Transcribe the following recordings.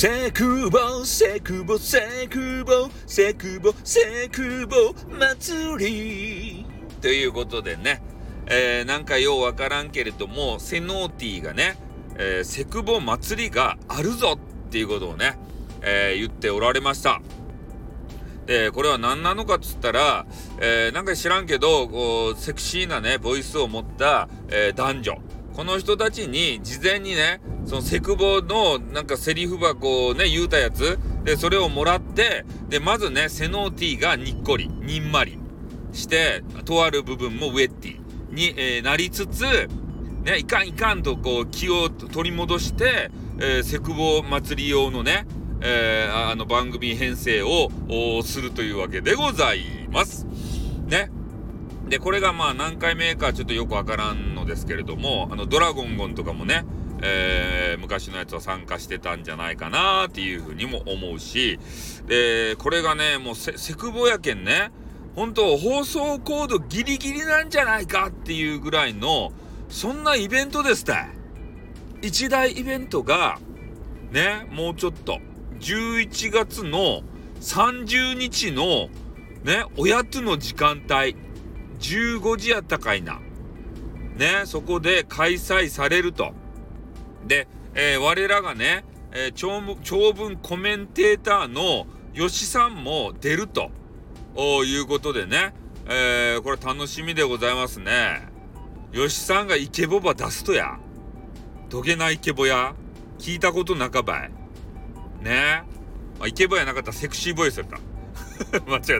セクボセクボセクボセクボセクボ祭り。ということでね、えー、なんかようわからんけれどもセノーティーがね、えー、セクボ祭りがあるぞ。っていうことをね、えー、言っておられました。でこれは何なのかっつったら、えー、なんか知らんけどこうセクシーなねボイスを持った、えー、男女。この人たちに事前にね、そのセクボのなんかセリフ箱をね、言うたやつ、で、それをもらって、で、まずね、セノーティーがにっこり、にんまりして、とある部分もウェッティに、えー、なりつつ、ね、いかんいかんとこう気を取り戻して、えー、セクボ祭り用のね、えー、あの番組編成をするというわけでございます。ね。で、これがまあ何回目かちょっとよくわからんのですけれども、あの、ドラゴンゴンとかもね、えー、昔のやつは参加してたんじゃないかなっていうふうにも思うし、で、これがね、もうセクボやけんね、本当放送コードギリギリなんじゃないかっていうぐらいの、そんなイベントですって。一大イベントが、ね、もうちょっと、11月の30日の、ね、おやつの時間帯、15時やったかいな。ね、そこで開催されると。で、えー、我らがね、えー、長長文コメンテーターの吉さんも出るということでね、えー、これ楽しみでございますね。吉さんがイケボバ出すとや。どげなイケボや。聞いたことなかばい。ねまあ、イケボやなかったらセクシーボイスやった。間違った。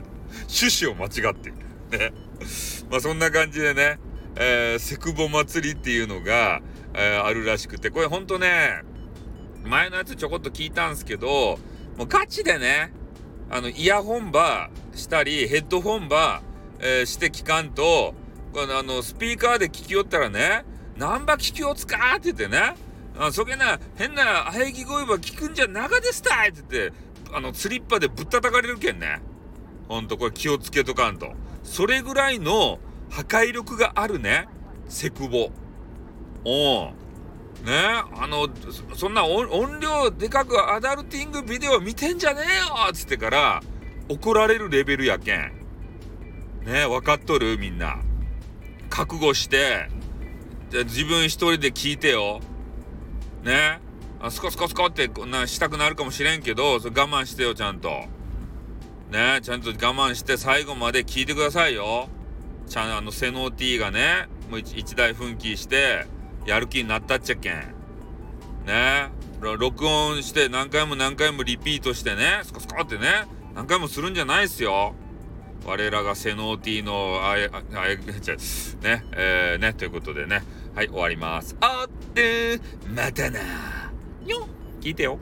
趣旨を間違ってる。ね。まあそんな感じでね、えー、セクボ祭りっていうのが、えー、あるらしくて、これほんとね、前のやつちょこっと聞いたんすけど、もうガチでね、あの、イヤホンバーしたり、ヘッドホンバー、えー、して聞かんと、このあの、スピーカーで聞きよったらね、ナンバ聞きよつかって言ってね、あそげな、変な喘ぎ声ば聞くんじゃながですたいって言って、あの、スリッパでぶったたかれるけんね。ほんとこれ気をつけとかんと。それぐらいの破壊力があるね、セクボ。おねあの、そんな音量でかくアダルティングビデオ見てんじゃねえよっつってから怒られるレベルやけん。ね分かっとる？みんな。覚悟して、じゃ自分一人で聞いてよ。ねあスコスコスコってこんなしたくなるかもしれんけど、それ我慢してよ、ちゃんと。ねちゃんと我慢して最後まで聞いてくださいよ。ちゃんあの、セノーティーがね、もう一台奮起して、やる気になったっちゃけん。ね。録音して何回も何回もリピートしてね、スコスコってね、何回もするんじゃないっすよ。我らがセノーティーの、あえ、あえ、ちゃ、ね、えー、ね、ということでね、はい、終わります。あってまたなよ聞いてよ。